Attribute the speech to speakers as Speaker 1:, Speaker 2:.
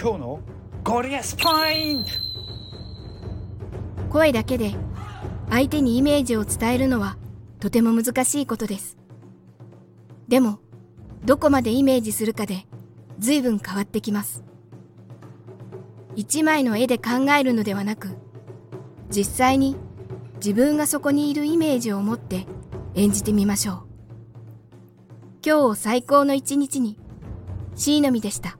Speaker 1: 今日のゴリアスポイント
Speaker 2: 声だけで相手にイメージを伝えるのはとても難しいことです。でも、どこまでイメージするかで随分変わってきます。一枚の絵で考えるのではなく、実際に自分がそこにいるイメージを持って演じてみましょう。今日を最高の一日に、椎のみでした。